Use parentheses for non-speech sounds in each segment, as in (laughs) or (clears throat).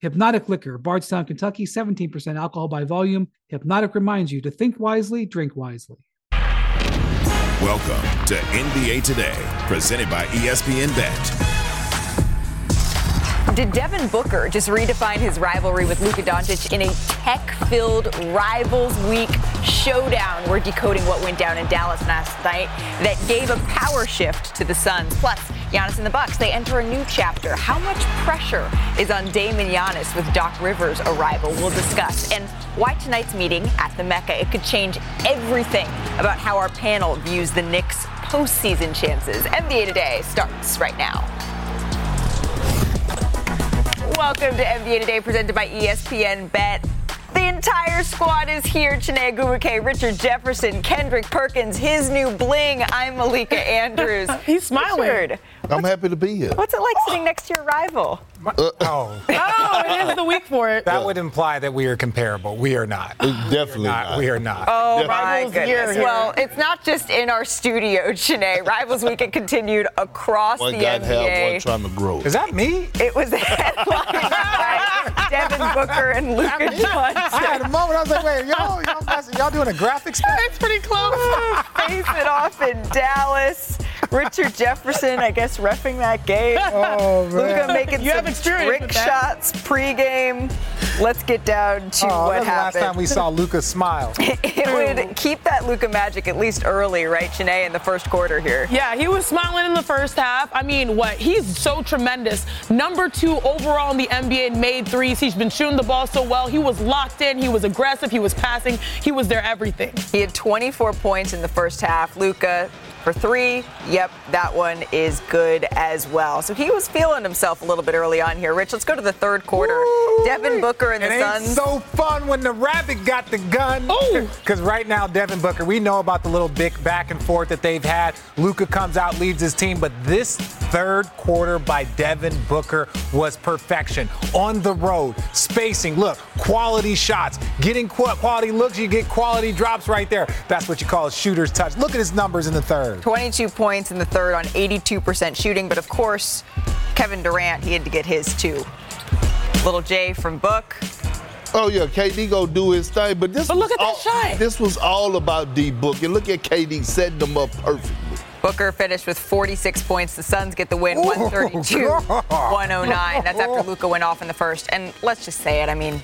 Hypnotic Liquor, Bardstown, Kentucky, 17% alcohol by volume. Hypnotic reminds you to think wisely, drink wisely. Welcome to NBA Today, presented by ESPN Bet. Did Devin Booker just redefine his rivalry with Luka Doncic in a tech-filled Rivals Week showdown? We're decoding what went down in Dallas last night that gave a power shift to the Suns. Plus, Giannis and the Bucks, they enter a new chapter. How much pressure is on Dame and Giannis with Doc Rivers' arrival? We'll discuss. And why tonight's meeting at the Mecca, it could change everything about how our panel views the Knicks' postseason chances. NBA Today starts right now. Welcome to NBA Today, presented by ESPN Bet. The entire squad is here. Chiney Ogwumike, Richard Jefferson, Kendrick Perkins, his new bling. I'm Malika (laughs) Andrews. He's smiling. Richard, I'm happy to be here. what's it like sitting next to your rival? Uh, oh, oh. (laughs) oh, it is the week for it. that would imply that we are comparable. We are not. Uh, definitely Not- not. We are not. Oh Yeah. my goodness. here. Well, it's not just in our studio, Chiney. Rivals Week Weekend continued across One the guy have NBA. one trying to grow. Is that me? It was (laughs) headlined by Devin Booker and Luka I (laughs) had a moment. I was like, wait, y'all, y'all, y'all doing a graphics? (laughs) It's pretty close. (laughs) Face it off in Dallas. (laughs) Richard Jefferson, I guess, refing that game. (laughs) Oh, Luka making You some experience trick with that. shots pregame. Let's get down to Oh, what that's the last time we saw (laughs) Luka smile. it would keep that Luka magic at least early, right, Chiney, in the first quarter here. Yeah, he was smiling in the first half. I mean, what? He's so tremendous. Number two overall in the NBA in made threes. He's been shooting the ball so well. He was locked in. He was aggressive. He was passing. He was their everything. He had 24 points in the first half. Luka for three. Yep, that one is good as well. So he was feeling himself a little bit early on here. Rich, let's go to the third quarter. Devin Booker and It the ain't Suns. so fun when the rabbit got the gun. Oh! Because right now, Devin Booker, we know about the little big back and forth that they've had. Luka comes out, leads his team, but this third quarter by Devin Booker was perfection. On the road, spacing, look, quality shots, getting quality looks, you get quality drops right there. That's what you call a shooter's touch. Look at his numbers in the third. 22 points in the third on 82% shooting, but of course, Kevin Durant, he had to get his too. Little J from Book. Oh yeah, KD go do his thing, but this But look at that all, shot. This was all about D Book, and look at KD setting them up perfectly. Booker finished with 46 points. The Suns get the win, 132, 109. That's after (laughs) Luka went off in the first. And let's just say it. I mean,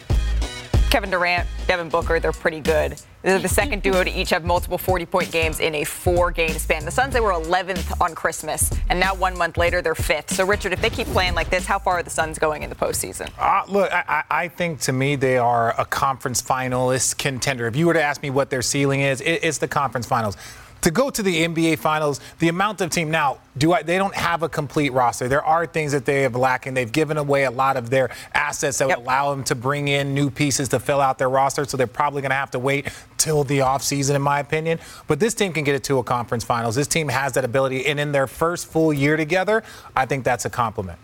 Kevin Durant, Devin Booker, they're pretty good. They're the second duo to each have multiple 40-point games in a four-game span. The Suns, they were 11th on Christmas, and now one month later, they're fifth. So, Richard, if they keep playing like this, how far are the Suns going in the postseason? Uh, look, I, I I think to me they are a conference finalist contender. If you were to ask me what their ceiling is, it, it's the conference finals. To go to the NBA finals, the amount of team now, do I, they don't have a complete roster. There are things that they have lacking. They've given away a lot of their assets that Yep. would allow them to bring in new pieces to fill out their roster. So they're probably going to have to wait till the offseason, in my opinion. But this team can get it to a conference finals. This team has that ability, and in their first full year together, I think that's a compliment.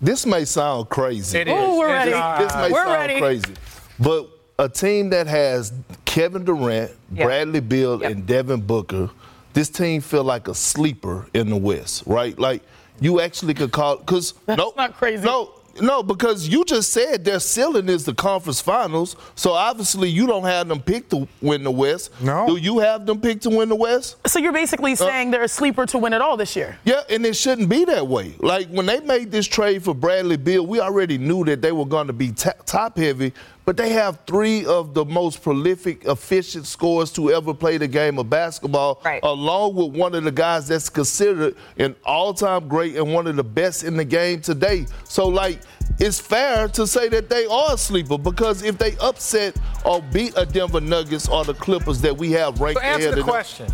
This may sound crazy. It Ooh, we're It ready. is. This may We're sound ready. crazy, but a team that has Kevin Durant, Yep. Bradley Beal, Yep. and Devin Booker, this team feel like a sleeper in the West, right? Like you actually could call because (laughs) no, not crazy. No, no, because you just said their ceiling is the conference finals. So obviously you don't have them picked to win the West. No. Do you have them picked to win the West? So you're Uh, basically saying they're a sleeper to win it all this year. Yeah, and it shouldn't be that way. Like when they made this trade for Bradley Beal, we already knew that they were going to be ta- top heavy, but they have three of the most prolific, efficient scorers to ever play the game of basketball, Right. along with one of the guys that's considered an all-time great and one of the best in the game today. So like it's fair to say that they are a sleeper because if they upset or beat a Denver Nuggets or the Clippers that we have ranked So answer ahead the of them- question.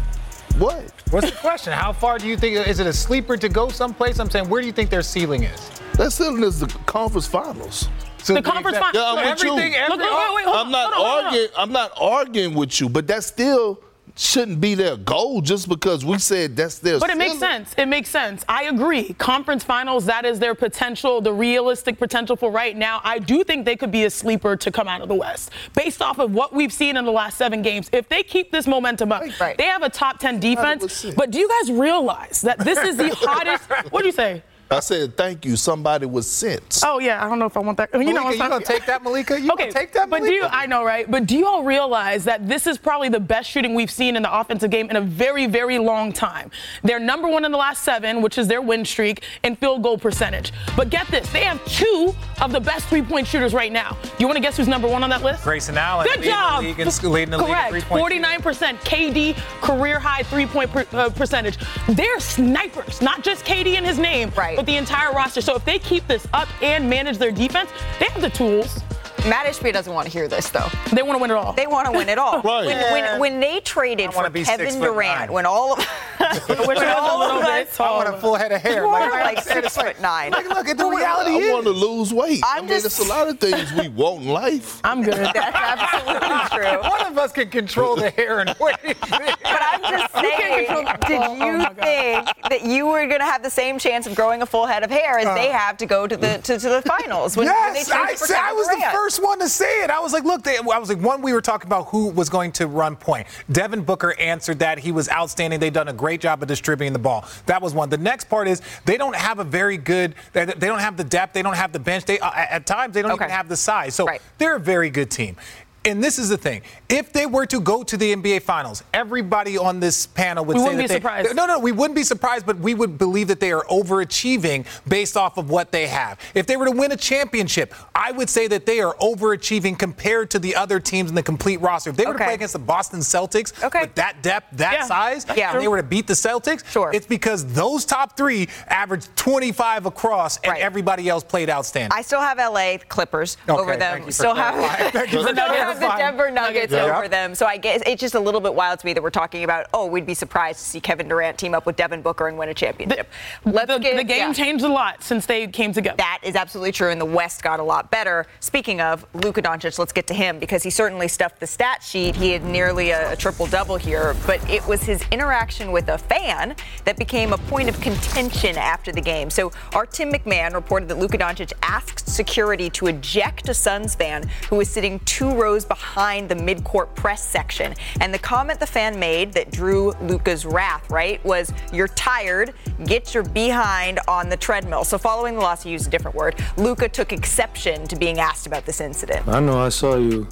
What? What's the question? How far do you think? Is it a sleeper to go someplace? I'm saying, where do you think their ceiling is? That ceiling is the conference finals. So The conference exact- finals. Yeah, I'm with you. everything, Look, every, oh, wait, wait, I'm not hold on, hold on. arguing. I'm not arguing with you, but that still shouldn't be their goal just because we said that's their. But it makes sense. It makes sense. I agree. Conference finals, that is their potential, the realistic potential for right now. I do think they could be a sleeper to come out of the West. Based off of what we've seen in the last seven games, if they keep this momentum up, Right. they have a top 10 defense. But do you guys realize that this is the (laughs) hottest? What do you say? I said thank you. Somebody was sent. Oh, yeah, I don't know if I want that. You know Malika, what you I'm gonna take that, Malika? You okay, gonna take that, Malika? but do you? I know, right? But do you all realize that this is probably the best shooting we've seen in the offensive game in a very, very long time? They're number one in the last seven, which is their win streak, and field goal percentage. But get this, they have two of the best three-point shooters right now. Do you want to guess who's number one on that list? Grayson Allen Good leading the job. league in- leading the league Correct. three-point 49% KD career high three-point per, uh, percentage. They're snipers, not just KD and his name, Right. But the entire roster. So if they keep this up and manage their defense, they have the tools. Matt Ishbia doesn't want to hear this, though. They want to win it all. They want to win it all. (laughs) Right. When, when, when they traded for Kevin Durant, nine. when all of Wish when I was a little bit us, I want a full head of hair. You are I like said, six like- foot nine. Look, look at the But reality I is. want to lose weight. i I'm mean, just- it's a lot of things we want in life. (laughs) I'm good. That's absolutely (laughs) true. One of us can control the hair and (laughs) weight. But I'm just saying, control the- did Oh, oh you my think that you were going to have the same chance of growing a full head of hair as they uh. have to go to the to, to the finals when, when they Yes, traded I, said, I was the first one to say it. I was like, look, they, I was like, one, we were talking about who was going to run point. Devin Booker answered that. He was outstanding. They've done a great job of distributing the ball. That was one. The next part is they don't have a very good, they, they don't have the depth, they don't have the bench. They uh, At times, they don't Okay. even have the size. So Right. they're a very good team. And this is the thing. If they were to go to the NBA Finals, everybody on this panel would We say wouldn't that be they, surprised. No, no, we wouldn't be surprised, but we would believe that they are overachieving based off of what they have. If they were to win a championship, I would say that they are overachieving compared to the other teams in the complete roster. If they were to play against the Boston Celtics Okay. with that depth, that Yeah. size, Yeah. and they were to beat the Celtics, Sure. it's because those top three averaged 25 across and Right. everybody else played outstanding. I still have LA Clippers Okay, over thank them. you for Still have, clarifying. (laughs) Thank you for still have the. Denver Nuggets Yeah. over them. So I guess it's just a little bit wild to me that we're talking about. Oh, we'd be surprised to see Kevin Durant team up with Devin Booker and win a championship. Let's the, get the game yeah. changed a lot since they came together. That is absolutely true, and the West got a lot better. Speaking of Luka Doncic, let's get to him because he certainly stuffed the stat sheet. He had nearly a, a triple double here, but it was his interaction with a fan that became a point of contention after the game. So our Tim McMahon reported that Luka Doncic asked security to eject a Suns fan who was sitting two rows behind the midcourt press section. And the comment the fan made that drew Luka's wrath, right, was "You're tired. Get your behind on the treadmill." So following the loss, he used a different word. Luka took exception to being asked about this incident. I know I saw you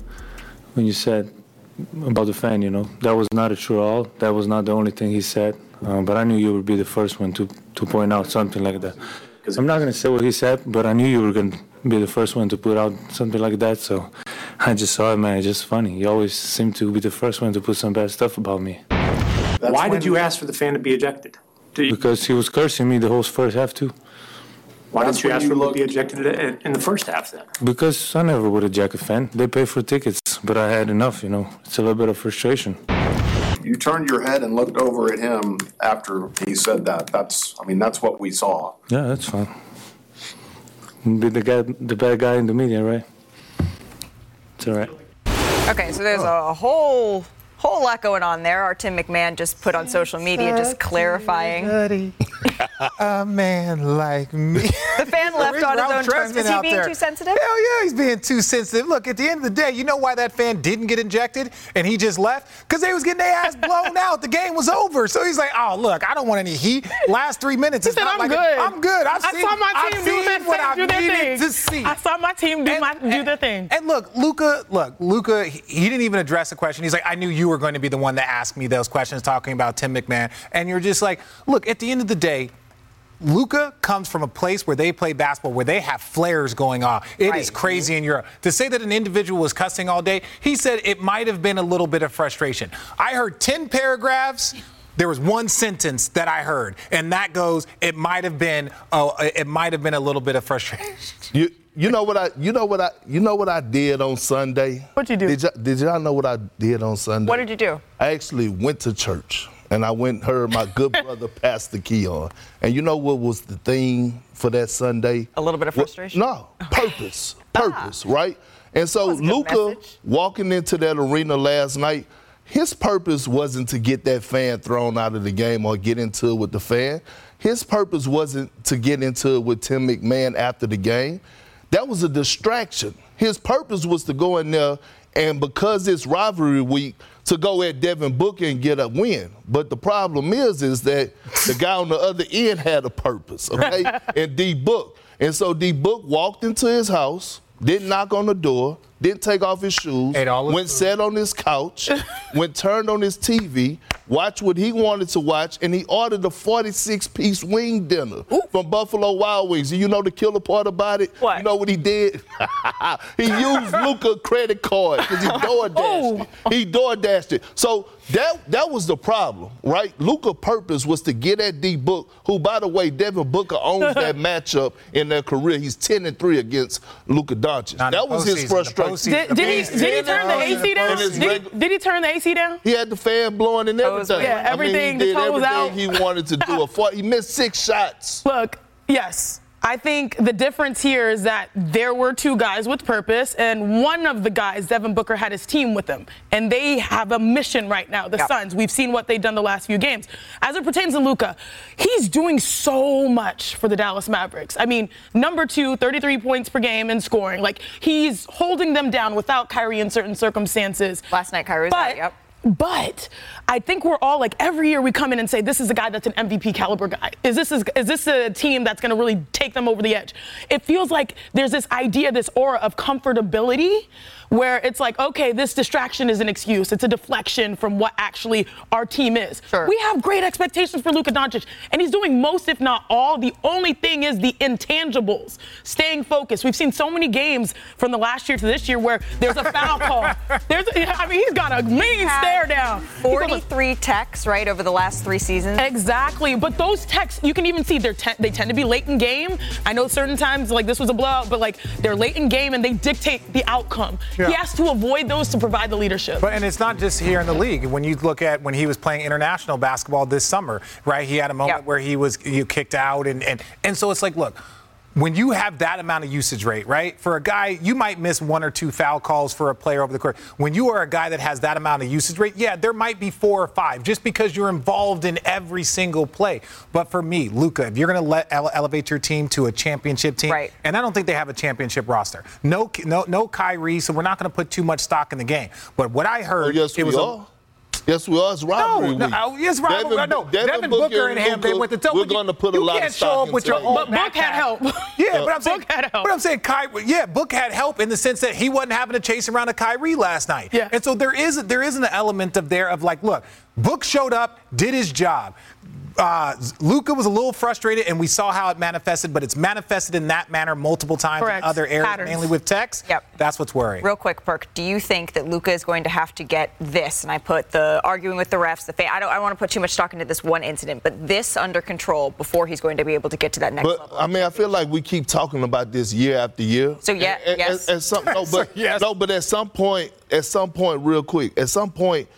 when you said about the fan, you know. That was not a true all. That was not the only thing he said. Um, but I knew you would be the first one to, to point out something like that. I'm not going to say what he said, but I knew you were going to be the first one to put out something like that. So I just saw it, man. It's just funny. You always seem to be the first one to put some bad stuff about me. Why did you ask for the fan to be ejected? You- Because he was cursing me the whole first half, too. why didn't you ask for him to be ejected in, in the first half then? Because I never would eject a fan. They pay for tickets, but I had enough, you know. It's a little bit of frustration. You turned your head and looked over at him after he said that. That's, I mean, that's what we saw. Yeah, that's fine. Be the guy, the bad guy in the media, right? It's all right. Okay, so there's a whole whole lot going on there. Our Tim McMahon just put on social media just clarifying. (laughs) a man like me. The fan left Where's on his own terms. Is he being there? too sensitive? Hell yeah, he's being too sensitive. Look, at the end of the day, you know why that fan didn't get injected and he just left? Because they was getting their ass blown (laughs) out. The game was over. So he's like, oh, look, I don't want any heat. Last three minutes He is said, not I'm like good. A, I'm good. I've I seen, saw my I've team do seen their, what I've do their needed thing. to see. I saw my team do, And- my, do and- their thing. And look, Luka, look, Luka, he, he didn't even address the question. He's like, I knew you were going to be the one that asked me those questions talking about Tim McMahon. And you're just like, look, at the end of the day, Luka comes from a place where they play basketball, where they have flares going on. It is Right. crazy in Europe. To say that an individual was cussing all day, he said it might have been a little bit of frustration. I heard 10 paragraphs. There was one sentence that I heard, and that goes, it might have been, oh, it might have been a little bit of frustration. You you know what I you know what I you know what I did on Sunday? What'd you do? Did y'all, did y'all know what I did on Sunday? What did you do? I actually went to church and I went and heard my good (laughs) brother Pastor Keon. And you know what was the theme for that Sunday? A little bit of frustration? no, (laughs) purpose. Ah. Purpose, right? And so That was a good Luka message. walking into that arena last night, his purpose wasn't to get that fan thrown out of the game or get into it with the fan. His purpose wasn't to get into it with Tim McMahon after the game. That was a distraction. His purpose was to go in there and because it's rivalry week, to go at Devin Booker and get a win. But the problem is, is that the guy on the other end had a purpose, (laughs) okay? and D Book. And so D Book walked into his house, didn't knock on the door, didn't take off his shoes, Ate all his went food. sat on his couch, (laughs) went turned on his TV, watched what he wanted to watch, and he ordered a 46 piece wing dinner from Buffalo Wild Wings. And you know the killer part about it? What? You know what he did? (laughs) he used (laughs) Luka credit card because he door dashed it. He door dashed it. So that that was the problem, right? Luka purpose was to get at D Book, who by the way, Devin Booker owns that matchup in their career. He's 10 and 3 against Luka Doncic. Not That was his frustration. Postseason- Did, did he did he turn the the uh, AC down? Did he, did he turn the AC down? He had the fan blowing and everything. went- Yeah, I mean, everything, he did toes everything out. he wanted to do. A four- He missed six shots. (laughs) Look, yes. I think the difference here is that there were two guys with purpose, and one of the guys, Devin Booker, had his team with him. And they have a mission right now, the Yep. Suns. We've seen what they've done the last few games. As it pertains to Luka, he's doing so much for the Dallas Mavericks. I mean, number two, 33 points per game in scoring. Like, he's holding them down without Kyrie in certain circumstances. Last night, Kyrie was But- out, yep. But I think we're all like every year we come in and say this is a guy that's an MVP caliber guy. Is this is, is this a team that's going to really take them over the edge? It feels like there's this idea, this aura of comfortability, where it's like okay, this distraction is an excuse. It's a deflection from what actually our team is. Sure. We have great expectations for Luka Doncic, and he's doing most, if not all. The only thing is the intangibles, staying focused. We've seen so many games from the last year to this year where there's a foul call. (laughs) There's, I mean, he's got a mean stare down. He's almost- 43 techs, right, over the last three seasons. Exactly, but those texts you can even see they're te- they tend to be late in game. I know certain times like this was a blowout, but like they're late in game and they dictate the outcome. Yeah. He has to avoid those to provide the leadership. But and it's not just here in the league. When you look at when he was playing international basketball this summer, right? He had a moment Yeah. where he was you kicked out, and and and so it's like, look. When you have that amount of usage rate, right? For a guy, you might miss one or two foul calls for a player over the court. When you are a guy that has that amount of usage rate, yeah, there might be four or five just because you're involved in every single play. But for me, Luka, if you're going to let ele- elevate your team to a championship team, Right. and I don't think they have a championship roster. No, no, no Kyrie, so we're not going to put too much stock in the game. But what I Oh, heard, yes, it we was a- are. Yes, we are. It's rivalry no, week. no, yes, rivalry. no, Devin, Booker and him, they went to We're going to put a you lot can't of stock show up with your into own that. But Book had help. (laughs) Yeah, but I'm saying, Book had help. but I'm saying, Kyrie, yeah, Book had help in the sense that he wasn't having to chase around a Kyrie last night. Yeah. And so there is there is an element of there of like, look, Book showed up, did his job. Uh, Luka was a little frustrated, and we saw how it manifested, but it's manifested in that manner multiple times Correct. in other areas, Patterns. mainly with text. Yep. That's what's worrying. Real quick, Perk, do you think that Luka is going to have to get this? And I put the arguing with the refs, the fan. I don't. I want to put too much stock into this one incident, but this under control before he's going to be able to get to that next But level. I mean, I feel like we keep talking about this year after year. So, yeah, At- at- yes. At, some, no, (laughs) but yes. no, but at some point, at some point, real quick, at some point,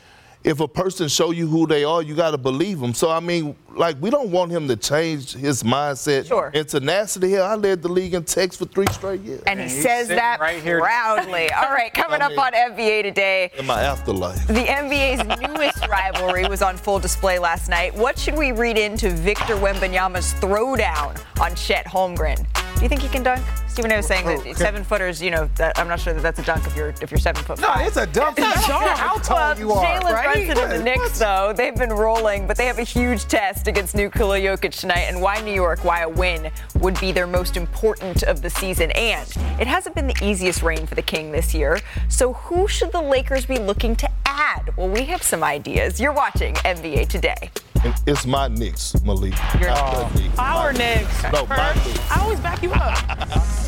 if a person show you who they are, you got to believe them. So I mean, like we don't want him to change his mindset. Sure. And tenacity. here, I led the league in text for three straight years. and he he's says that right here. proudly. (laughs) All right, coming I up on NBA today. in my afterlife. The NBA's newest (laughs) rivalry was on full display last night. What should we read into Victor Wembanyama's throwdown on Chet Holmgren? Do you think he can dunk? Stephen A was saying that seven footers, you know, that, I'm not sure that that's a dunk if you're if you're seven foot No, it's a dunk. It's don't care how tall you are. Jalen right? Brunson of the Knicks, though, they've been rolling, but they have a huge test against Nikola Jokic tonight, and why New York, why a win would be their most important of the season. And it hasn't been the easiest reign for the King this year, so who should the Lakers be looking to add? Well, we have some ideas. You're watching NBA Today. It's my Knicks, Malik. The Knicks. Our Knicks. No. I always back you up. (laughs)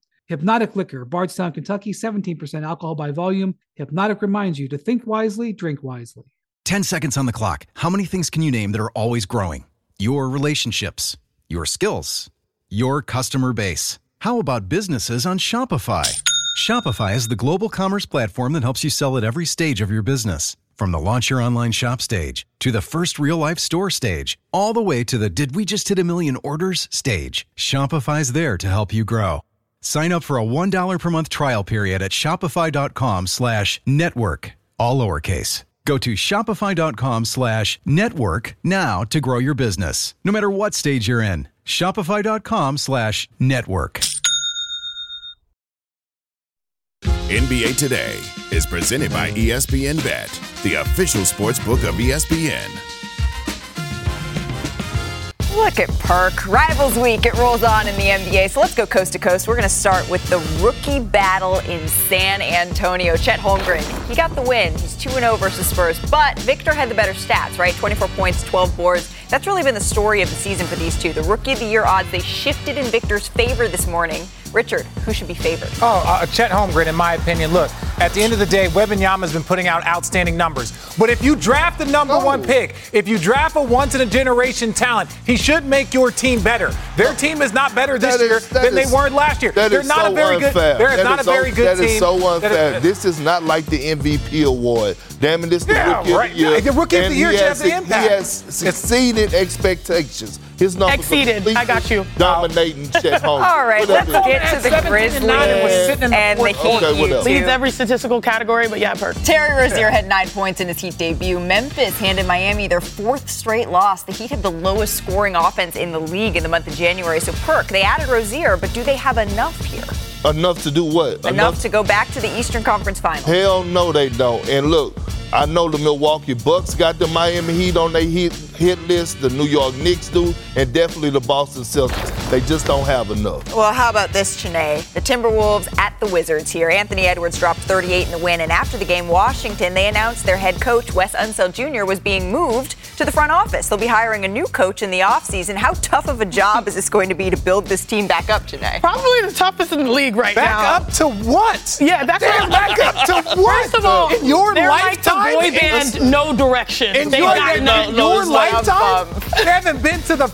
Hypnotic Liquor, Bardstown, Kentucky, 17% alcohol by volume. Hypnotic reminds you to think wisely, drink wisely. 10 seconds on the clock. How many things can you name that are always growing? Your relationships, your skills, your customer base. How about businesses on Shopify? Shopify is the global commerce platform that helps you sell at every stage of your business. From the launch your online shop stage to the first real life store stage, all the way to the did we just hit a million orders stage, Shopify's there to help you grow. Sign up for a $1 per month trial period at shopify.com slash network, all lowercase. Go to shopify.com slash network now to grow your business, no matter what stage you're in. Shopify.com slash network. NBA Today is presented by ESPN Bet, the official sports book of ESPN. Look at Perk. Rivals week, it rolls on in the NBA. So let's go coast to coast. We're going to start with the rookie battle in San Antonio. Chet Holmgren, he got the win. He's 2 0 versus Spurs, but Victor had the better stats, right? 24 points, 12 boards. That's really been the story of the season for these two. The rookie of the year odds, they shifted in Victor's favor this morning. Richard, who should be favored? Oh, uh, Chet Holmgren, in my opinion. Look, at the end of the day, Wembanyama's been putting out outstanding numbers. But if you draft the number oh. one pick, if you draft a once-in-a-generation talent, he should make your team better. Their team is not better this is, year than is, they weren't last year. They're not so a very unfair. good. They're that not a so, very good that team. That is so unfair. Is, this is not like the MVP award. Damn it, this the yeah, rookie right. of the year. The rookie of the year should have the impact. He has exceeded expectations. His numbers exceeded. I got you. Dominating Chet Holmgren. (laughs) All right, let's get to the Grizzlies and, and the Heat. Okay, Leads every statistical category, but yeah, Perk. Terry Rozier had nine points in his Heat debut. Memphis handed Miami their fourth straight loss. The Heat had the lowest scoring offense in the league in the month of January. So Perk, they added Rozier, but do they have enough here? Enough to do what? Enough, enough to go back to the Eastern Conference Finals. Hell no, they don't. And look, I know the Milwaukee Bucks got the Miami Heat on their hit, hit list, the New York Knicks do, and definitely the Boston Celtics. They just don't have enough. Well, how about this, Chiney? The Timberwolves at the Wizards here. Anthony Edwards dropped 38 in the win, and after the game, Washington, they announced their head coach, Wes Unseld Jr., was being moved to the front office. They'll be hiring a new coach in the offseason. How tough of a job is this going to be to build this team back up, Chiney? Probably the toughest in the league right back now. Back up to what? Yeah, that's Damn, back up to what? (laughs) First of all, in your lifetime, like the boy band, no direction. In they your, got in no, your lifetime, they haven't been to the.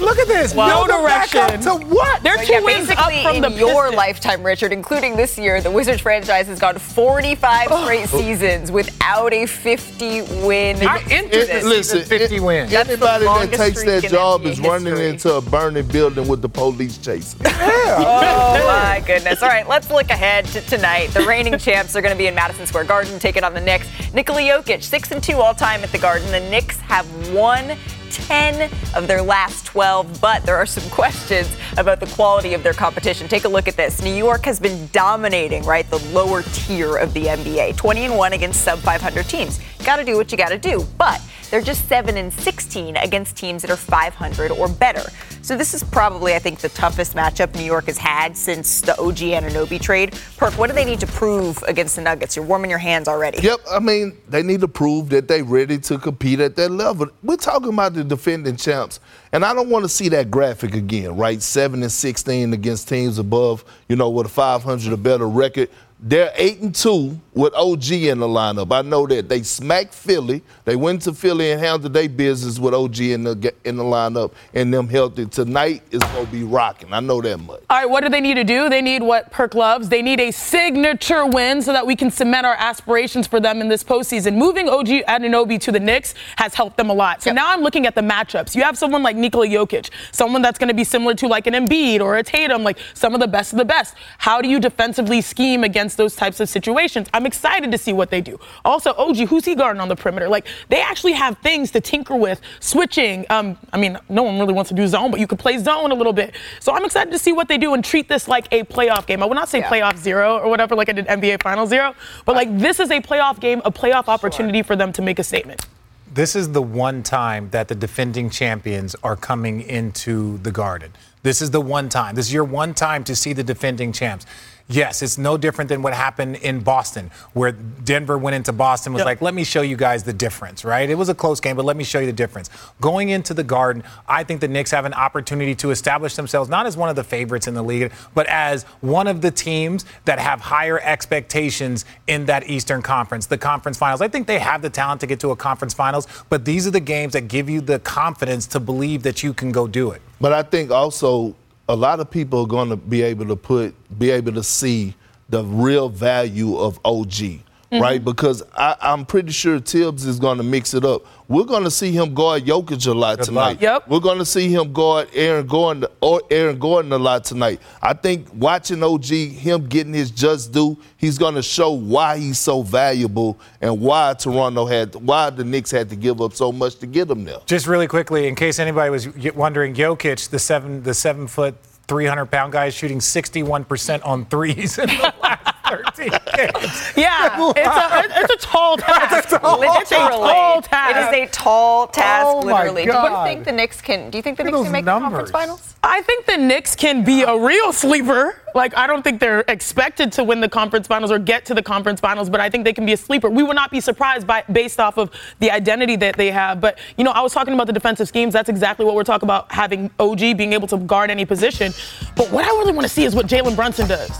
Look at this. Well, no direction. Back up to what? They're two yeah, wins up from in the your Pistons. lifetime, Richard, including this year. The Wizards franchise has gone 45 straight oh. seasons without a 50 win. I entered this listen, 50 wins. Anybody that takes that job is running into a burning building with the police chasing. (laughs) Yeah. oh my goodness! All right, let's look ahead to tonight. The reigning champs are going to be in Madison Square Garden, taking on the Knicks. Nikola Jokic, six and two all time at the Garden. The Knicks have won 10 of their last 12, but there are some (laughs) questions about the quality of their competition. Take a look at this. New York has been dominating, right, the lower tier of the NBA, 20 and 1 against sub 500 teams. Got to do what you got to do, but they're just 7 and 16 against teams that are 500 or better. So this is probably, I think, the toughest matchup New York has had since the OG Anunoby trade. Perk, what do they need to prove against the Nuggets? You're warming your hands already. Yep, I mean, they need to prove that they're ready to compete at that level. We're talking about the defending champs, and I don't want to see that graphic again, right? 7 and 16 against teams above, you know, with a 500 or better record. They're eight and two with OG in the lineup. I know that they smacked Philly. They went to Philly and handled their business with OG in the in the lineup and them healthy. Tonight is gonna be rocking. I know that much. All right, what do they need to do? They need what Perk loves. They need a signature win so that we can cement our aspirations for them in this postseason. Moving OG Anunoby to the Knicks has helped them a lot. So yep. now I'm looking at the matchups. You have someone like Nikola Jokic, someone that's going to be similar to like an Embiid or a Tatum, like some of the best of the best. How do you defensively scheme against against those types of situations. I'm excited to see what they do. Also, OG, who's he guarding on the perimeter? Like, they actually have things to tinker with, switching. Um, I mean, no one really wants to do zone, but you could play zone a little bit. So I'm excited to see what they do and treat this like a playoff game. I would not say yeah. playoff zero or whatever, like I did NBA Final Zero, but like this is a playoff game, a playoff opportunity sure. for them to make a statement. This is the one time that the defending champions are coming into the Garden. This is the one time. This is your one time to see the defending champs. Yes, it's no different than what happened in Boston, where Denver went into Boston was Yep. like, let me show you guys the difference, right? It was a close game, but let me show you the difference. Going into the Garden, I think the Knicks have an opportunity to establish themselves not as one of the favorites in the league, but as one of the teams that have higher expectations in that Eastern Conference, the conference finals. I think they have the talent to get to a conference finals, but these are the games that give you the confidence to believe that you can go do it. But I think also a lot of people are going to be able to put, be able to see the real value of OG, Mm-hmm. right? Because I, I'm pretty sure Thibs is going to mix it up. We're going to see him guard Jokic a lot Good tonight. luck. Yep. We're going to see him guard Aaron Gordon or Aaron Gordon a lot tonight. I think watching OG, him getting his just due, he's going to show why he's so valuable and why Toronto had, why the Knicks had to give up so much to get him there. Just really quickly, in case anybody was wondering, Jokic, the seven, the seven foot, 300 pound guy, is shooting 61% on threes (laughs) in the last 13 games. Yeah, it's a, it's a tall task. It's a tall Literally. task. It is a tall task, Oh, my literally. Do you think the Knicks can? Do you think the Look Knicks can make those the conference finals? I think the Knicks can be a real sleeper. Like, I don't think they're expected to win the conference finals or get to the conference finals, but I think they can be a sleeper. We would not be surprised by based off of the identity that they have. But, you know, I was talking about the defensive schemes. That's exactly what we're talking about, having OG being able to guard any position. But what I really want to see is what Jalen Brunson does.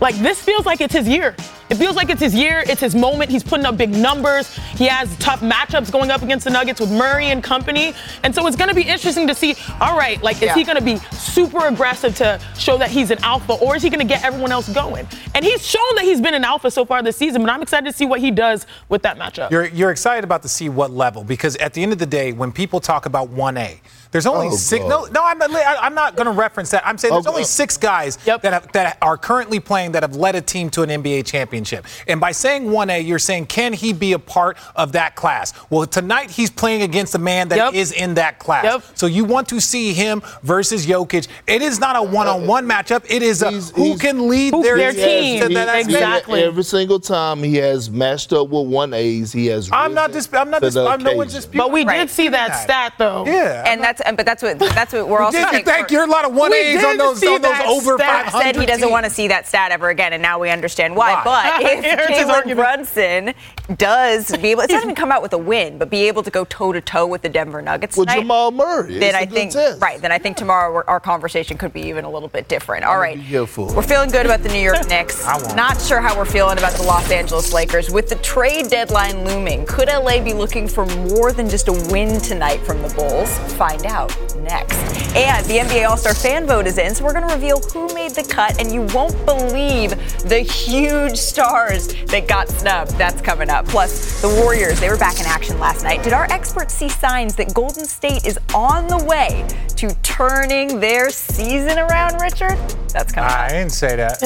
Like, this feels like it's his year. It feels like it's his year. It's his moment. He's putting up big numbers. He has tough matchups going up against the Nuggets with Murray and company. And so it's going to be interesting to see, all right, like, is Yeah. he going to be super aggressive to show that he's an alpha, or is he going to get everyone else going? And he's shown that he's been an alpha so far this season, but I'm excited to see what he does with that matchup. You're, you're excited about to see what level because at the end of the day, when people talk about 1A, there's only Oh, six. God. No, no, I'm not, I'm not going to reference that. I'm saying there's Oh, only God. six guys Yep. that have, that are currently playing that have led a team to an NBA championship. And by saying 1A, you're saying can he be a part of that class? Well, tonight he's playing against a man that is Yep. in that class. Yep. So you want to see him versus Jokic. It is not a one-on-one matchup. It is a He's- who he's- can lead Who- their, their team team. to that He- Exactly. Every single time he has matched up with one A's, he has. I'm not risen dis- I'm not to dis- the I'm no one's disputing. but we Right. did see that stat, though. Yeah. And that's and but that's what that's what we're (laughs) also Did you think you're a lot of one A's on those, on those over stat. 500 said he doesn't teams. want to see that stat ever again, and now we understand why. Why? But (laughs) if Jalen. Brunson does be able, it doesn't even come out with a win, but be able to go toe to toe with the Denver Nuggets With tonight, Jamal Murray. then It's I think test. right. Then I think tomorrow our- conversation could be even a little bit different. All right, be here for it. we're feeling good about the New York (laughs) Knicks. Not sure how we're feeling about the Los Angeles Lakers. With the trade deadline looming, could LA be looking for more than just a win tonight from the Bulls? Find out next. And the NBA All-Star fan vote is in, so we're going to reveal who made the cut, and you won't believe the huge stars that got snubbed. That's coming up. Plus, the Warriors, they were back in action last night. Did our experts see signs that Golden State is on the way to turning their season around, Richard? That's coming up. I didn't say that.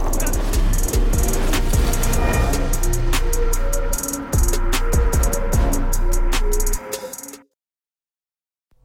(laughs)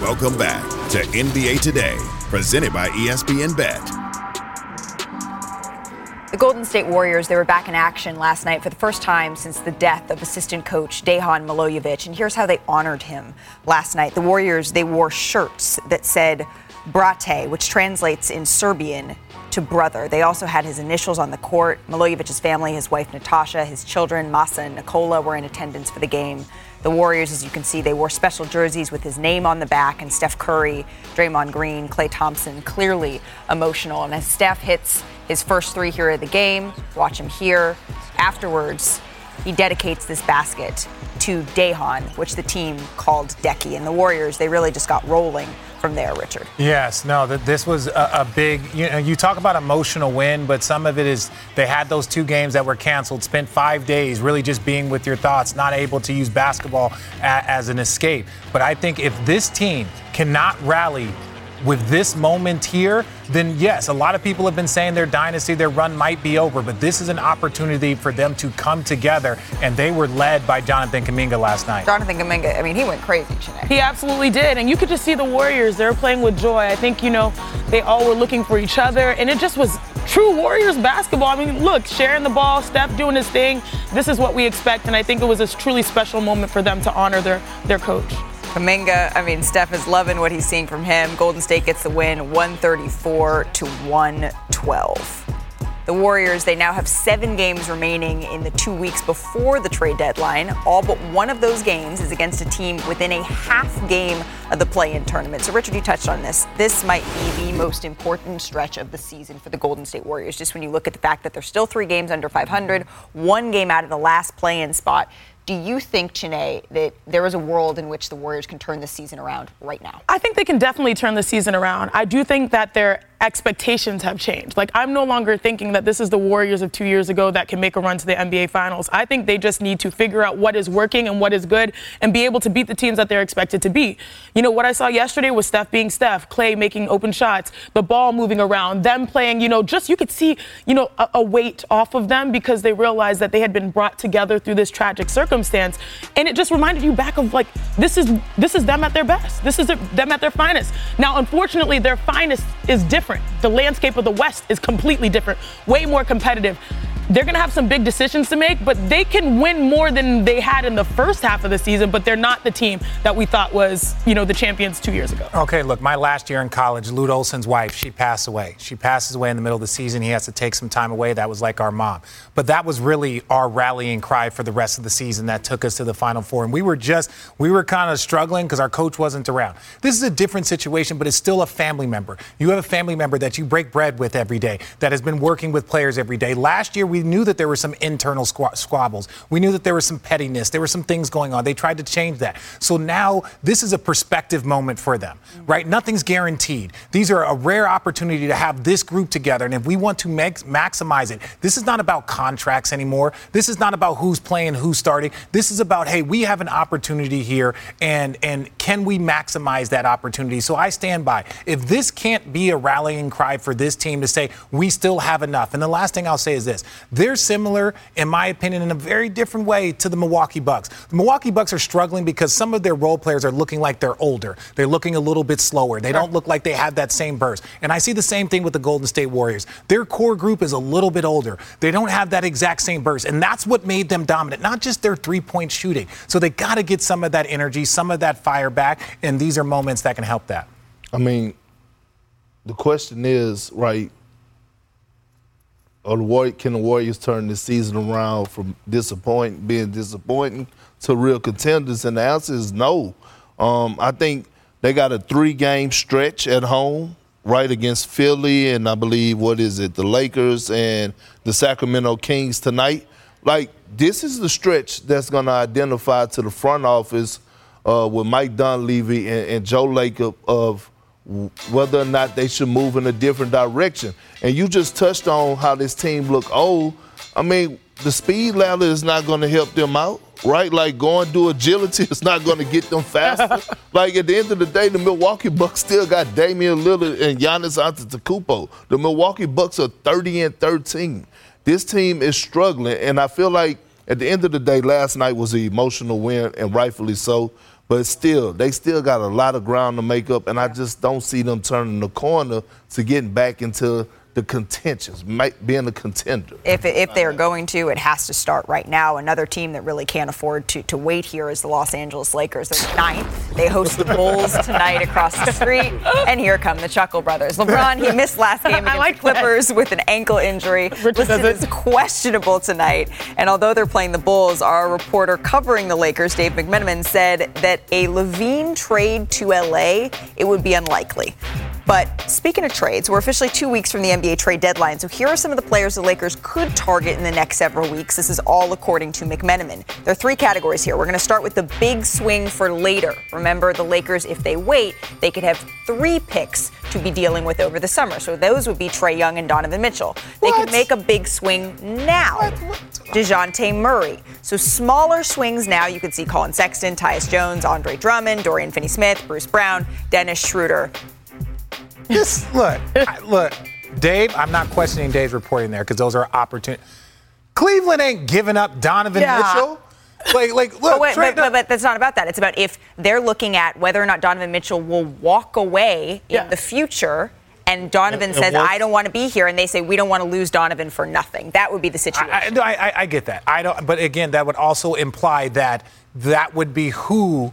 Welcome back to NBA Today, presented by ESPN Bet. The Golden State Warriors, they were back in action last night for the first time since the death of assistant coach Dejan Milojevic. And here's how they honored him last night. The Warriors, they wore shirts that said Brate, which translates in Serbian to brother. They also had his initials on the court. Milojevic's family, his wife Natasha, his children Masa and Nikola were in attendance for the game. The Warriors, as you can see, they wore special jerseys with his name on the back, and Steph Curry, Draymond Green, Klay Thompson, clearly emotional. And as Steph hits his first three here of the game, watch him here. Afterwards, he dedicates this basket to Dejan, which the team called Deki. And the Warriors, they really just got rolling from there, Richard. Yes, no, that this was a, a, big. You know, you talk about emotional win, but some of it is they had those two games that were canceled, spent five days really just being with your thoughts, not able to use basketball a, as an escape. But I think if this team cannot rally with this moment here, then yes, a lot of people have been saying their dynasty, their run might be over, but this is an opportunity for them to come together, and they were led by Jonathan Kuminga last night. Jonathan Kuminga, I mean, he went crazy tonight. He absolutely did, and you could just see the Warriors. They were playing with joy. I think, you know, they all were looking for each other, and it just was true Warriors basketball. I mean, look, sharing the ball, Steph doing his thing. This is what we expect, and I think it was a truly special moment for them to honor their, their coach. Kuminga, I mean, Steph is loving what he's seeing from him. Golden State gets the win 134 to 112. The Warriors, they now have seven games remaining in the two weeks before the trade deadline. All but one of those games is against a team within a half game of the play in tournament. So, Richard, you touched on this. This might be the most important stretch of the season for the Golden State Warriors, just when you look at the fact that they're still three games under 500, one game out of the last play in spot. Do you think, Chiney, that there is a world in which the Warriors can turn the season around right now? I think they can definitely turn the season around. I do think that their expectations have changed. Like, I'm no longer thinking that this is the Warriors of two years ago that can make a run to the NBA Finals. I think they just need to figure out what is working and what is good and be able to beat the teams that they're expected to beat. You know, what I saw yesterday was Steph being Steph, Klay making open shots, the ball moving around, them playing, you know, just you could see, you know, a, a weight off of them because they realized that they had been brought together through this tragic circumstance. And it just reminded you back of like, this is this is them at their best. This is them at their finest. Now, unfortunately, their finest is different different. The landscape of the West is completely different, way more competitive they're going to have some big decisions to make, but they can win more than they had in the first half of the season, but they're not the team that we thought was, you know, the champions two years ago. Okay, look, my last year in college, Lute Olson's wife, she passed away. She passes away in the middle of the season. He has to take some time away. That was like our mom. But that was really our rallying cry for the rest of the season that took us to the Final Four. And we were just, we were kind of struggling because our coach wasn't around. This is a different situation, but it's still a family member. You have a family member that you break bread with every day, that has been working with players every day. Last year, we we knew that there were some internal squabbles. We knew that there was some pettiness. There were some things going on. They tried to change that. So now this is a perspective moment for them, mm. right? Nothing's guaranteed. These are a rare opportunity to have this group together. And if we want to max- maximize it, this is not about contracts anymore. This is not about who's playing, who's starting. This is about, hey, we have an opportunity here, and and can we maximize that opportunity? So I stand by. If this can't be a rallying cry for this team to say we still have enough, and the last thing I'll say is this: they're similar, in my opinion, in a very different way to the Milwaukee Bucks. The Milwaukee Bucks are struggling because some of their role players are looking like they're older. They're looking a little bit slower. They don't look like they have that same burst. And I see the same thing with the Golden State Warriors. Their core group is a little bit older. They don't have that exact same burst. And that's what made them dominant, not just their three point shooting. So they got to get some of that energy, some of that fire back. And these are moments that can help that. I mean, the question is, right, or the can the Warriors turn this season around from disappointing, being disappointing to real contenders? And the answer is no. Um, I think they got a three-game stretch at home, right against Philly, and I believe what is it, the Lakers and the Sacramento Kings tonight. Like this is the stretch that's going to identify to the front office uh, with Mike Dunleavy and, and Joe Lacob of whether or not they should move in a different direction. And you just touched on how this team look old. I mean, the speed ladder is not going to help them out, right? Like going do agility is not going to get them faster. (laughs) like at the end of the day, the Milwaukee Bucks still got Damian Lillard and Giannis Antetokounmpo. The Milwaukee Bucks are 30 and 13. This team is struggling, and I feel like at the end of the day, last night was an emotional win, and rightfully so. But still, they still got a lot of ground to make up, and I just don't see them turning the corner to getting back into the contentions, might being a contender. If, if they're going to, it has to start right now. Another team that really can't afford to, to wait here is the Los Angeles Lakers. They're ninth. They host the Bulls tonight across the street. And here come the Chuckle Brothers. LeBron, he missed last game (laughs) against like the Clippers with an ankle injury. (laughs) Listed as questionable tonight. And although they're playing the Bulls, our reporter covering the Lakers, Dave McMenamin, said that a LaVine trade to LA, it would be unlikely. But speaking of trades, we're officially two weeks from the NBA trade deadline. So here are some of the players the Lakers could target in the next several weeks. This is all according to McMenamin. There are three categories here. We're going to start with the big swing for later. Remember, the Lakers, if they wait, they could have three picks to be dealing with over the summer. So those would be Trae Young and Donovan Mitchell. They could make a big swing now. DeJounte Murray. So smaller swings now. You could see Collin Sexton, Tyus Jones, Andre Drummond, Dorian Finney-Smith, Bruce Brown, Dennis Schroeder. Just look, I- look, Dave. I'm not questioning Dave's reporting there because those are opportunities. Cleveland ain't giving up Donovan Yeah. Mitchell. Like, like, look, But, wait, but, but, but that's not about that. It's about if they're looking at whether or not Donovan Mitchell will walk away in the future. And Donovan And- says, and "I don't want to be here," and they say, "We don't want to lose Donovan for nothing." That would be the situation. I, I, no, I, I- I get that. I don't. But again, that would also imply that that would be who the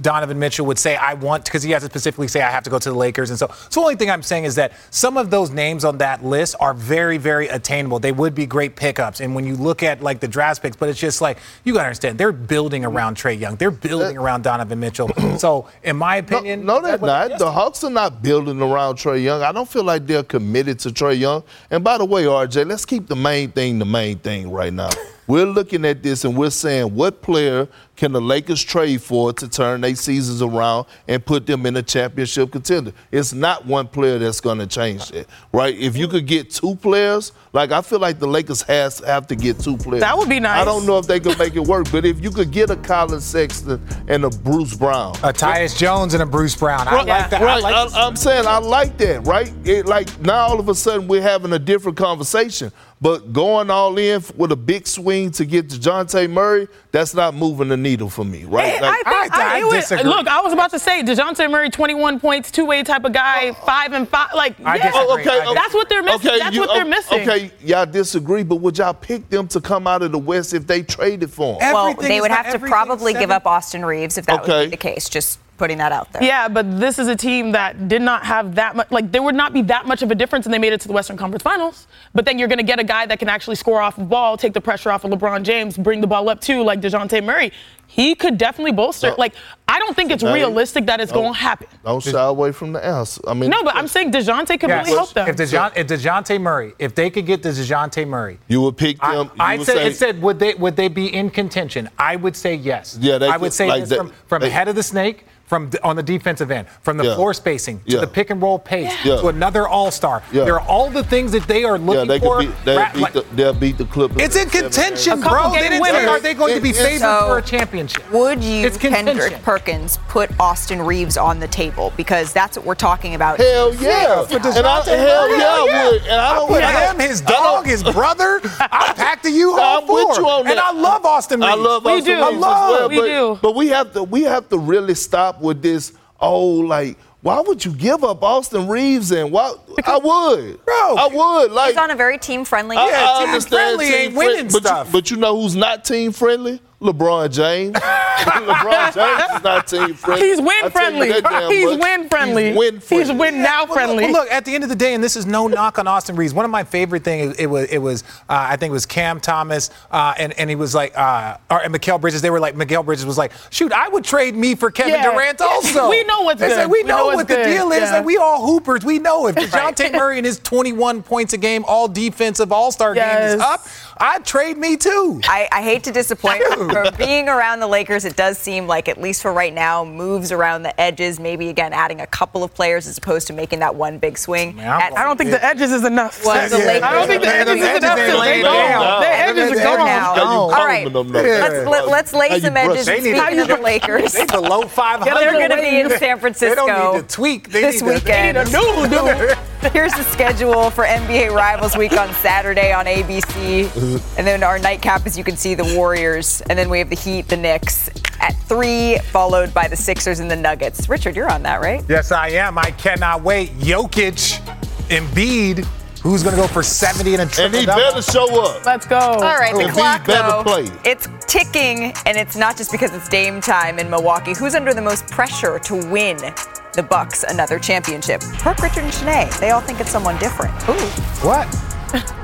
Donovan Mitchell would say, "I want," because he has to specifically say, "I have to go to the Lakers." And so, so the only thing I'm saying is that some of those names on that list are very, very attainable. They would be great pickups. And when you look at like the draft picks, but it's just like you got to understand, they're building around Trae Young. They're building around Donovan Mitchell. (clears throat) so, in my opinion, No, they're not. The Hawks are not building around Trae Young. I don't feel like they're committed to Trae Young. And by the way, RJ, let's keep the main thing the main thing right now. (laughs) We're looking at this and we're saying what player can the Lakers trade for to turn their seasons around and put them in a championship contender? It's not one player that's going to change that, right? If you could get two players, like I feel like the Lakers has have to get two players. That would be nice. I don't know if they could make it work, but if you could get a Collin Sexton and a Bruce Brown, a Tyus Jones and a Bruce Brown. I Right, like that. I Right, like I, am saying I like that. Right, it, like now all of a sudden we're having a different conversation. But going all in with a big swing to get to Dejounte Murray, that's not moving the needle for me. Right? Like- I think I, it would- look, I was about to say Dejounte Murray, 21 points, two-way type of guy, oh, oh. five and five. Like, I yeah, disagree. Oh, okay, okay. Oh, that's what they're missing. Okay, that's you- what they're missing. Okay, y'all disagree, but would y'all pick them to come out of the West if they traded for them? well, they would have to probably give up Austin Reaves if that would Okay. be the case. Just putting that out there. Yeah, but this is a team that did not have that much. Like, there would not be that much of a difference, and they made it to the Western Conference Finals. But then you're going to get a guy that can actually score off the ball, take the pressure off of LeBron James, bring the ball up too, like Dejounte Murray. He could definitely bolster. No. Like, I don't think it's Hey, realistic that it's no. going to happen. Don't shy away from the answer. I mean, No, but I'm saying Dejounte could Yes. really help them. If, Dejoun- if DeJounte Murray, if they could get the DeJounte Murray, you would pick them. I, you would said, say- it said would they would they be in contention? I would say yes. Yeah, they I could- would say like this they- from from they- head of the snake. From d- on the defensive end, from the Yeah. floor spacing to Yeah. the pick and roll pace Yeah. to another All Star, Yeah. there are all the things that they are yeah, looking they for. beat, they'll, Ra- beat like- the, they'll beat the Clippers. it's in in contention, bro. They didn't say are they going to be It- favored it's- for a championship? Would you, It's. Kendrick Perkins, put Austin Reaves on the table? Because that's what we're talking about. Hell yeah. For And I, DeJounte hell Murray? yeah, I would. And I I don't I don't- him, his dog, his brother. I packed the U-Haul I'm with you on that. And I love Austin Reaves. I love we Austin do. I Reeves as love. well, we do. But we have to we have to really stop with this. Oh, like why would you give up Austin Reaves and why? I would, bro. I would. Like He's on a very team-friendly. I, team. I understand team friend- but You, but you know who's not team friendly? LeBron James. (laughs) LeBron James is not team friendly. He's win friendly. He's much. win friendly. He's win friendly. He's win now Well, look- friendly. well, look, at the end of the day, and this is no knock on Austin Reaves. One of my favorite things it was it was uh, I think it was Cam Thomas uh, and and he was like uh, or and Mikal Bridges. They were like Mikal Bridges was like, shoot, I would trade me for Kevin Yeah. Durant also. (laughs) We know what's They said, good. we We know, know what the good. deal is. Yeah. and we all hoopers. We know if Dejounte (laughs) Murray and his 21 points a game, all defensive All Star game is up, I'd trade me too. I, I hate to disappoint you. (laughs) For being around the Lakers, it does seem like, at least for right now, moves around the edges, maybe again adding a couple of players as opposed to making that one big swing. At- I don't think the edges is enough. Well, the Lakers- I don't think the Man, edges is enough. edges ain't to laying lay down. down. The edges are They're gone. now. All right, let's, let, let's lay How some edges. they And (laughs) need to- of the Lakers, They below 500. they're going to be in San Francisco They don't need to tweak. They this need to- weekend. they need to do- Here's the schedule for NBA Rivals Week on Saturday on ABC. (laughs) And then our nightcap, as you can see, the Warriors. And then we have the Heat, the Knicks at 3, followed by the Sixers and the Nuggets. Richard, you're on that, right? Yes, I am. I cannot wait. Jokic, Embiid. Who's going to go for 70 and a triple And he double? better show up. Let's go. All right, the If clock better though, play. it's ticking, and it's not just because it's Dame time in Milwaukee. Who's under the most pressure to win the Bucks another championship? Kirk, Richard, and Shanae. They all think it's someone different. Ooh. What? (laughs)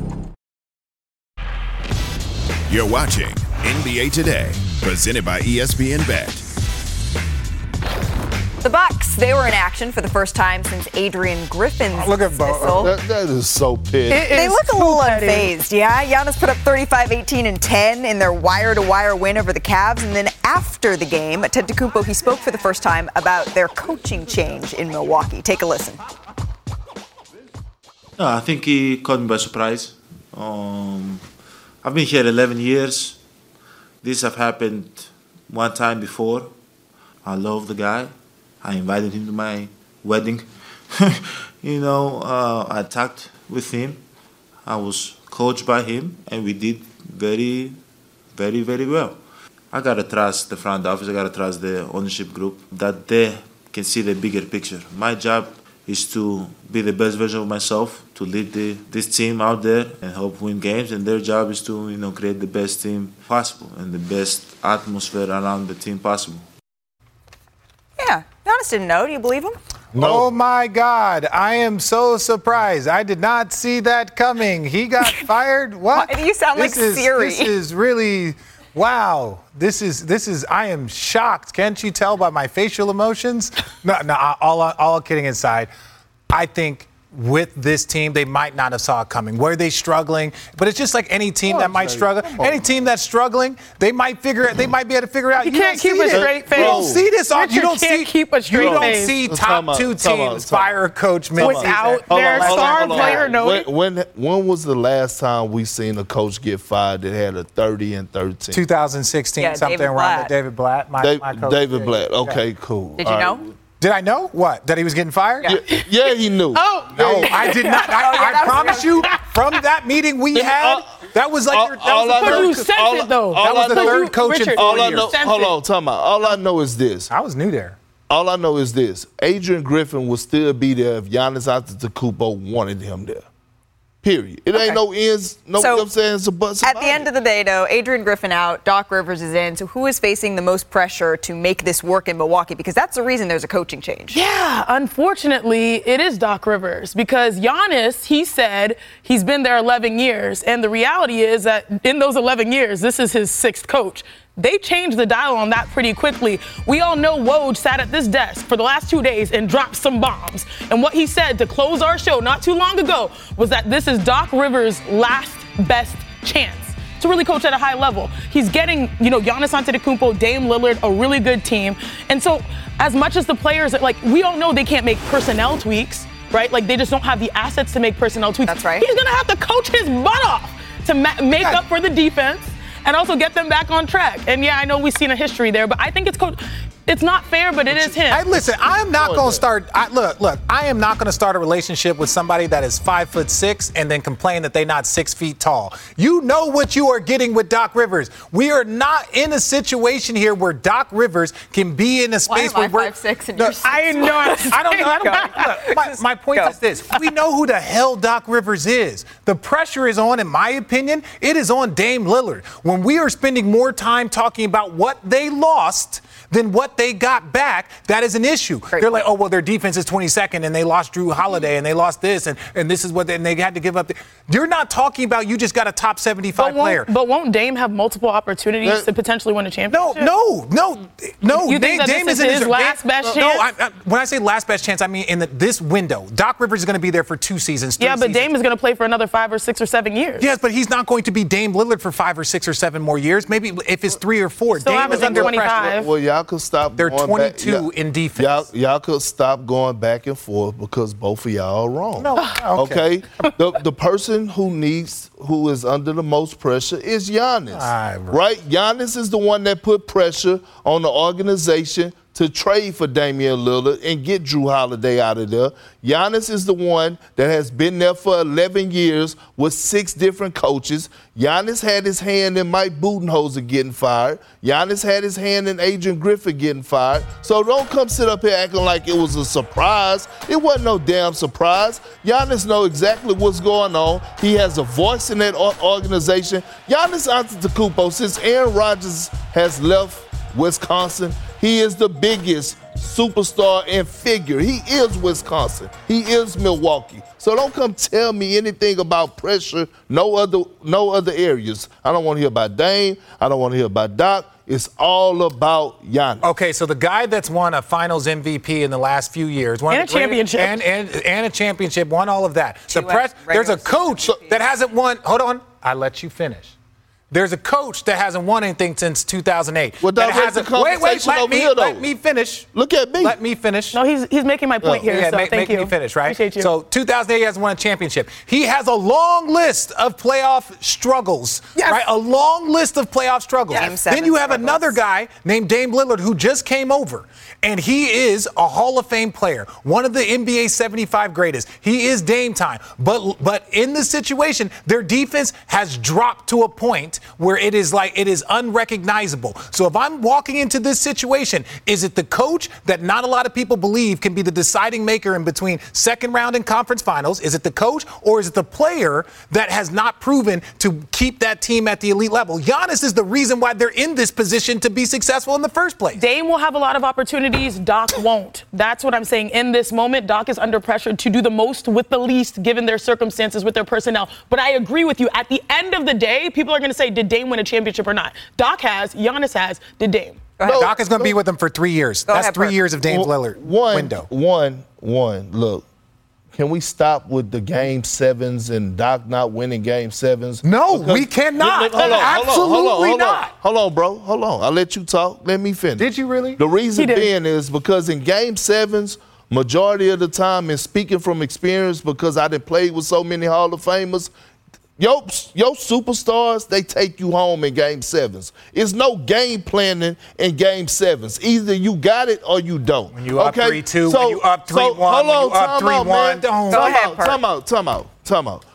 You're watching NBA Today, presented by ESPN Bet. The Bucks, they were in action for the first time since Adrian Griffin's Look at dismissal. That, that is so petty. they look a little unfazed, yeah. Giannis put up 35, 18, and 10 in their wire-to-wire win over the Cavs, and then after the game, Antetokounmpo he spoke for the first time about their coaching change in Milwaukee. Take a listen. No, I think he caught me by surprise. Um, I've been here 11 years. This have happened one time before. I love the guy. I invited him to my wedding. (laughs) you know, uh, I talked with him. I was coached by him, and we did very, very, very well. I gotta trust the front office. I gotta trust the ownership group that they can see the bigger picture. My job is to be the best version of myself, to lead the, this team out there and help win games. And their job is to you know create the best team possible and the best atmosphere around the team possible. Yeah, Giannis didn't know. Do you believe him? No. Oh my God! I am so surprised. I did not see that coming. He got (laughs) fired. What? Why do you sound like This is- Siri? This is really wow. This is this is. I am shocked. Can't you tell by my facial emotions? No, no. All all kidding aside, I think. With this team, they might not have saw it coming. Were they struggling? But it's just like any team that might struggle. come on. Any team that's struggling, they might figure it. They might be able to figure it out. You don't can't keep a this. straight face. You don't see this. on- Richard you don't see. keep a straight You don't face. see top out, two time teams time out. fire a coach out. mid-season. Without their star player noted. When, when when was the last time we seen a coach get fired that had a 30 and 13? 2016, Yeah, something David around Blatt. David Blatt, my, Dave- my coach. David Yeah, Blatt. Okay, cool. Did you know? Right. Did I know what? That he was getting fired? Yeah, yeah, he knew. Oh, No, I did not. I, (laughs) Oh, yeah, I promise you, from that meeting we had, uh, that was like all- your, that all was I the know- third, you sense all- it though. all that was I the know- third coach in four All I know, Sense hold on, time out. All I know is this. I was new there. All I know is this. Adrian Griffin will still be there if Giannis Antetokounmpo wanted him there. Period. It ain't no ends. No, So, you know I'm saying? It's a bus At the end of the day, though, Adrian Griffin out, Doc Rivers is in. So who is facing the most pressure to make this work in Milwaukee? Because that's the reason there's a coaching change. Yeah, unfortunately, it is Doc Rivers because Giannis, he said he's been there 11 years. And the reality is that in those 11 years, this is his sixth coach. They changed the dial on that pretty quickly. We all know Woj sat at this desk for the last two days and dropped some bombs. And what he said to close our show not too long ago was that this is Doc Rivers' last best chance to really coach at a high level. He's getting, you know, Giannis Antetokounmpo, Dame Lillard, a really good team. And so, as much as the players, like, we all know they can't make personnel tweaks, right? Like, they just don't have the assets to make personnel tweaks. That's right. He's gonna have to coach his butt off to ma- make up for the defense and also get them back on track. And yeah, I know we've seen a history there, but I think it's coach. It's not fair, but it is him. Hey, listen, I am not going to start. I, look, look, I am not going to start a relationship with somebody that is five foot six and then complain that they're not six feet tall. You know what you are getting with Doc Rivers. We are not in a situation here where Doc Rivers can be in a Why space am I where we're. 5'6" and No, you're 6'1"? I know. I don't know. I don't, look, my, my point Go. is this: we know who the hell Doc Rivers is. The pressure is on, in my opinion, it is on Dame Lillard. When we are spending more time talking about what they lost than what what they got back, that is an issue. They're like, oh, well, their defense is 22nd and they lost Jrue Holiday and they lost this and, and this is what they, and they had to give up. The, you're not talking about you just got a top 75 But won't, player. but won't Dame have multiple opportunities to potentially win a championship? No, no, no. no. You think that Dame this is isn't his last best no, chance? I, I, when I say last best chance, I mean in the, this window. Doc Rivers is going to be there for two seasons. three Yeah, but seasons. Dame is going to play for another five or six or seven years. Yes, but he's not going to be Dame Lillard for five or six or seven more years. Maybe if it's three or four. Still Dame is under 25. pressure. Well, y'all could stop. They're going back- 22 y'all- in defense. Y'all, y'all could stop going back and forth because both of y'all are wrong. No, okay. okay. the the person who needs who is under the most pressure is Giannis. Ah, right. Giannis is the one that put pressure on the organization to trade for Damian Lillard and get Jrue Holiday out of there. Giannis is the one that has been there for 11 years with six different coaches. Giannis had his hand in Mike Budenholzer getting fired. Giannis had his hand in Adrian Griffin getting fired. So don't come sit up here acting like it was a surprise. It wasn't no damn surprise. Giannis know exactly what's going on. He has a voice in that organization. Giannis Antetokounmpo, since Aaron Rodgers has left Wisconsin, he is the biggest superstar and figure. He is Wisconsin. He is Milwaukee. So don't come tell me anything about pressure. No other, no other areas. I don't want to hear about Dame. I don't want to hear about Doc. It's all about Giannis. Okay, so the guy that's won a Finals MVP in the last few years, won And a championship. and, and and a championship, won all of that. The press, there's a regular coach that hasn't won. Hold on, I let you finish. There's a coach that hasn't won anything since 2008. Well, that direct the hasn't. Wait, wait, conversation let me here, let me finish. Look at me. Let me finish. No, he's he's making my point oh. here. yeah, so make, thank make you. me finish, right? Appreciate you. So 2008 he hasn't won a championship. He has a long list of playoff struggles. Yes. Right? A long list of playoff struggles. Game seven then you have struggles. another guy named Dame Lillard who just came over. And he is a Hall of Fame player, one of the NBA 75 greatest. He is Dame time. But but in this situation, their defense has dropped to a point where it is like it is unrecognizable. So if I'm walking into this situation, is it the coach that not a lot of people believe can be the deciding maker in between second round and conference finals? Is it the coach or is it the player that has not proven to keep that team at the elite level? Giannis is the reason why they're in this position to be successful in the first place. Dame will have a lot of opportunities. Doc won't. That's what I'm saying. In this moment, Doc is under pressure to do the most with the least, given their circumstances with their personnel. But I agree with you. At the end of the day, people are going to say, did Dame win a championship or not? Doc has, Giannis has, did Dame? Doc is going to be with them for three years. Go That's ahead, three Perk. years of Dame Lillard one, window. One, one. Look, can we stop with the game sevens and Doc not winning game sevens? No, Because- we cannot. Look, look, hold on, hold on, hold on, Absolutely hold on. not. Hold on, bro. Hold on. I'll let you talk. Let me finish. Did you really? The reason being is because in game sevens, majority of the time, and speaking from experience, because I done played with so many Hall of Famers, your, your superstars, they take you home in game sevens. It's no game planning in game sevens. Either you got it or you don't. When you up 3-2, when you up 3-1, hold when on, you up time out, 3-1, man. don't- Go ahead, out, time out, time out, time out.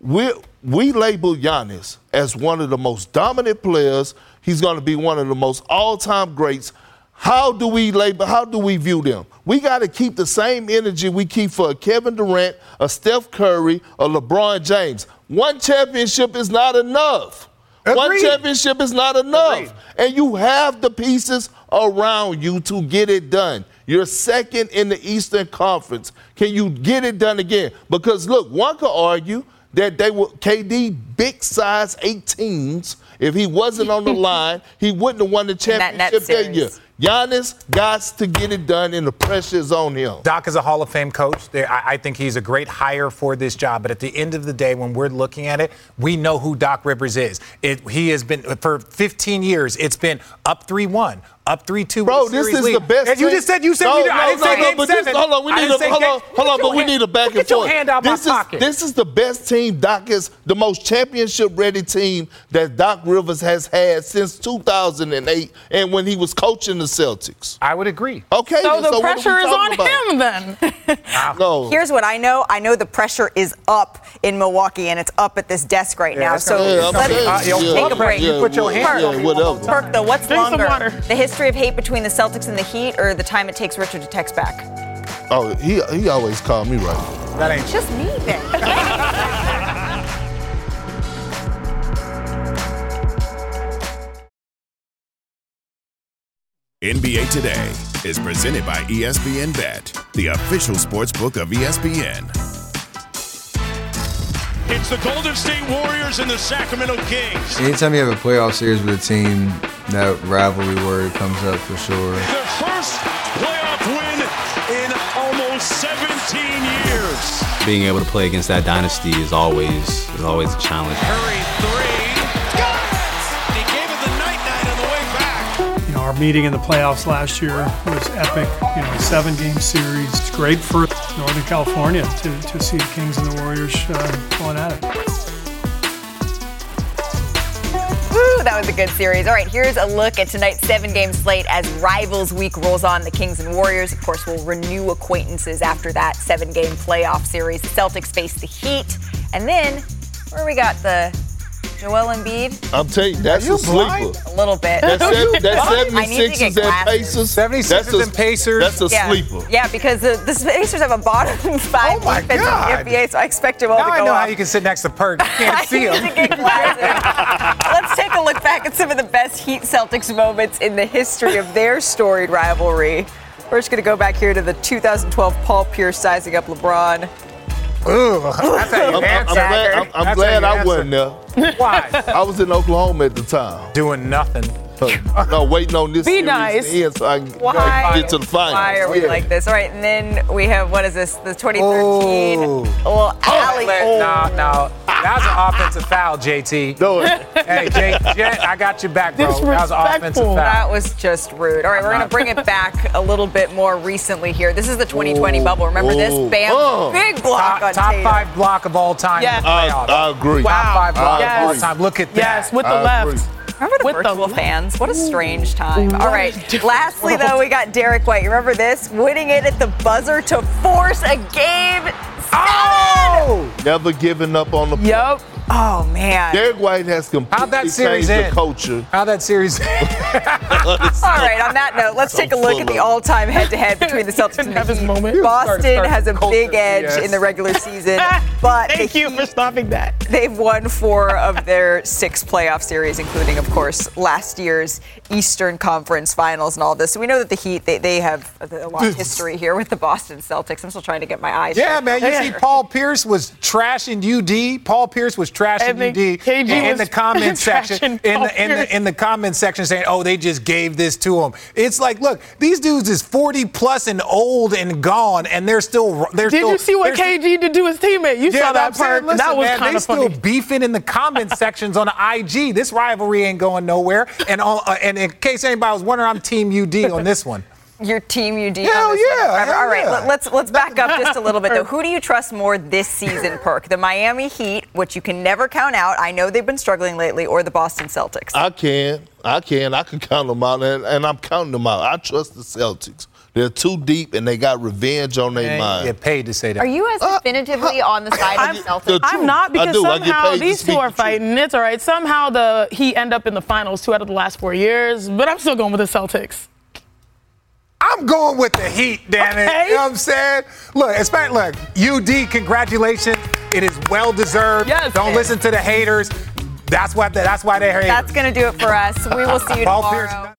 We, we label Giannis as one of the most dominant players. He's going to be one of the most all-time greats. How do we label? How do we view them? We got to keep the same energy we keep for a Kevin Durant, a Steph Curry, a LeBron James. One championship is not enough. One championship is not enough. Agreed. And you have the pieces around you to get it done. You're second in the Eastern Conference. Can you get it done again? Because look, one could argue that they were KD big size 18s. If he wasn't on the (laughs) line, he wouldn't have won the that net championship that year. Giannis got to get it done, and the pressure is on him. Doc is a Hall of Fame coach. I think he's a great hire for this job. But at the end of the day, when we're looking at it, we know who Doc Rivers is. It, he has been for 15 years. It's been up 3-1, up 3-2. Bro, this is lead. the best. And you just said you said no, we, no, I didn't no, say no, game seven. This, hold on, we need a hold game- on, hold on, but your we need a back and Get your forth. hand out this my is, pocket. This is the best team Doc is the most championship ready team that Doc Rivers has had since 2008 and when he was coaching the Celtics. I would agree. Okay, So then, the what are we pressure is on about? him then. (laughs) No. Here's what I know. I know the pressure is up in Milwaukee, and it's up at this desk right now. So gonna- let's saying, yo, yeah, take a break. You put your hand yeah, on whatever. Perk, though, what's longer? The history of hate between the Celtics and the Heat, or the time it takes Richard to text back? Oh, he he always called me right. That ain't Just me then. (laughs) NBA Today is presented by ESPN Bet, the official sports book of ESPN. It's the Golden State Warriors and the Sacramento Kings. Anytime you have a playoff series with a team, that rivalry word comes up for sure. Their first playoff win in almost 17 years. Being able to play against that dynasty is always is always a challenge. Hurry three. Got it! He gave it the night night on the way back. You know, our meeting in the playoffs last year was epic. You know, seven game series. It's great for Northern California to, to see the Kings and the Warriors uh, going at it. That was a good series. All right, here's a look at tonight's seven game slate as Rivals Week rolls on. The Kings and Warriors, of course, will renew acquaintances after that seven game playoff series. The Celtics face the Heat. And then, where we got the Joel Embiid? I'm telling you, that's a sleeper. A little bit. That's, (laughs) seven, that I need to 76ers get and. Pacers. 76ers that's a, and Pacers. That's a yeah. sleeper. Yeah, because the, the Pacers have a bottom (laughs) five Oh defense God. in the NBA, so I expect Joel Now to go I know off. how you can sit next to Perk. (laughs) You can't I see him. to get glasses. Let's take a look back at some of the best Heat Celtics moments in the history of their storied rivalry. We're just going to go back here to the 2012 Paul Pierce sizing up LeBron. Ooh, that's how you I'm, I'm- I'm glad, I'm, I'm glad I wasn't there. Why? (laughs) I was in Oklahoma at the time. Doing nothing. No, waiting on this Be nice. to end so I can Why? get to the finals. Why are we Yeah. like this? All right, and then we have what is this? The 2013 Oh. well, alley. No, no. That was an offensive foul, JT. Do it. Hey, J- Jet, I got your back, bro. That was an offensive foul. That was just rude. All right, we're going to bring it back a little bit more recently here. This is the 2020 Ooh. bubble. Remember this? Oh. Bam, Oh. big block Top, on top Tatum. five block of all time Yeah. in the I, playoffs. I agree. Top five block Yes. of all time. Look at that. Yes, with the I left. agree. Remember the With the virtual left. fans? What a strange time. What All right. (laughs) Lastly, though, we got Derrick White. You remember this? Winning it at the buzzer to force a game. Oh! Never giving up on the Yup. Oh man. Derrick White has completely How'd that series changed end? the culture. How that series? All right, on that note, let's take a look at the all-time head-to-head between the Celtics (laughs) and the Have his Heat. moment. Boston Start- start has a culture big edge BS. in the regular season, (laughs) but the Thank you for stopping that. they've won four of their six playoff series, including, of course, last year's Eastern Conference Finals and all this. So we know that the Heat they, they have a lot of history here with the Boston Celtics. I'm still trying to get my eyes. Yeah, man. You see, Paul Pierce was trashing UD. Paul Pierce was trashing And UD KG in, the comment (laughs) section. In the, in the in the comment section, saying, "Oh, they just gave this to him." It's like, look, these dudes is 40 plus and old and gone, and they're still they're Did still. you see what KG did to his teammate? You Yeah, saw that part. listen, that was kind they of still beefing in the comment (laughs) sections on IG. This rivalry ain't going nowhere. And all, uh, and in case anybody was wondering, I'm Team UD on this one. Your team UD. Hell on this yeah, hell All right, yeah. let- let's let's back up just a (laughs) little bit though. Who do you trust more this season, Perk? The Miami Heat, which you can never count out. I know they've been struggling lately, or the Boston Celtics. I can. I can. I can count them out, and, and I'm counting them out. I trust the Celtics. They're too deep, and they got revenge on their mind. get paid to say that. Are you as uh, definitively on the side of the Celtics? The I'm not because do. I get somehow these two are the truth. fighting. It's all right. Somehow the Heat end up in the finals two out of the last four years, but I'm still going with the Celtics. I'm going with the Heat, damn it. Okay. You know what I'm saying? Look, especially look, UD, congratulations. It is well deserved. Yes. Don't listen to the haters. That's why that's why they hate. That's going to do it for us. We will see you Paul tomorrow. Pierce-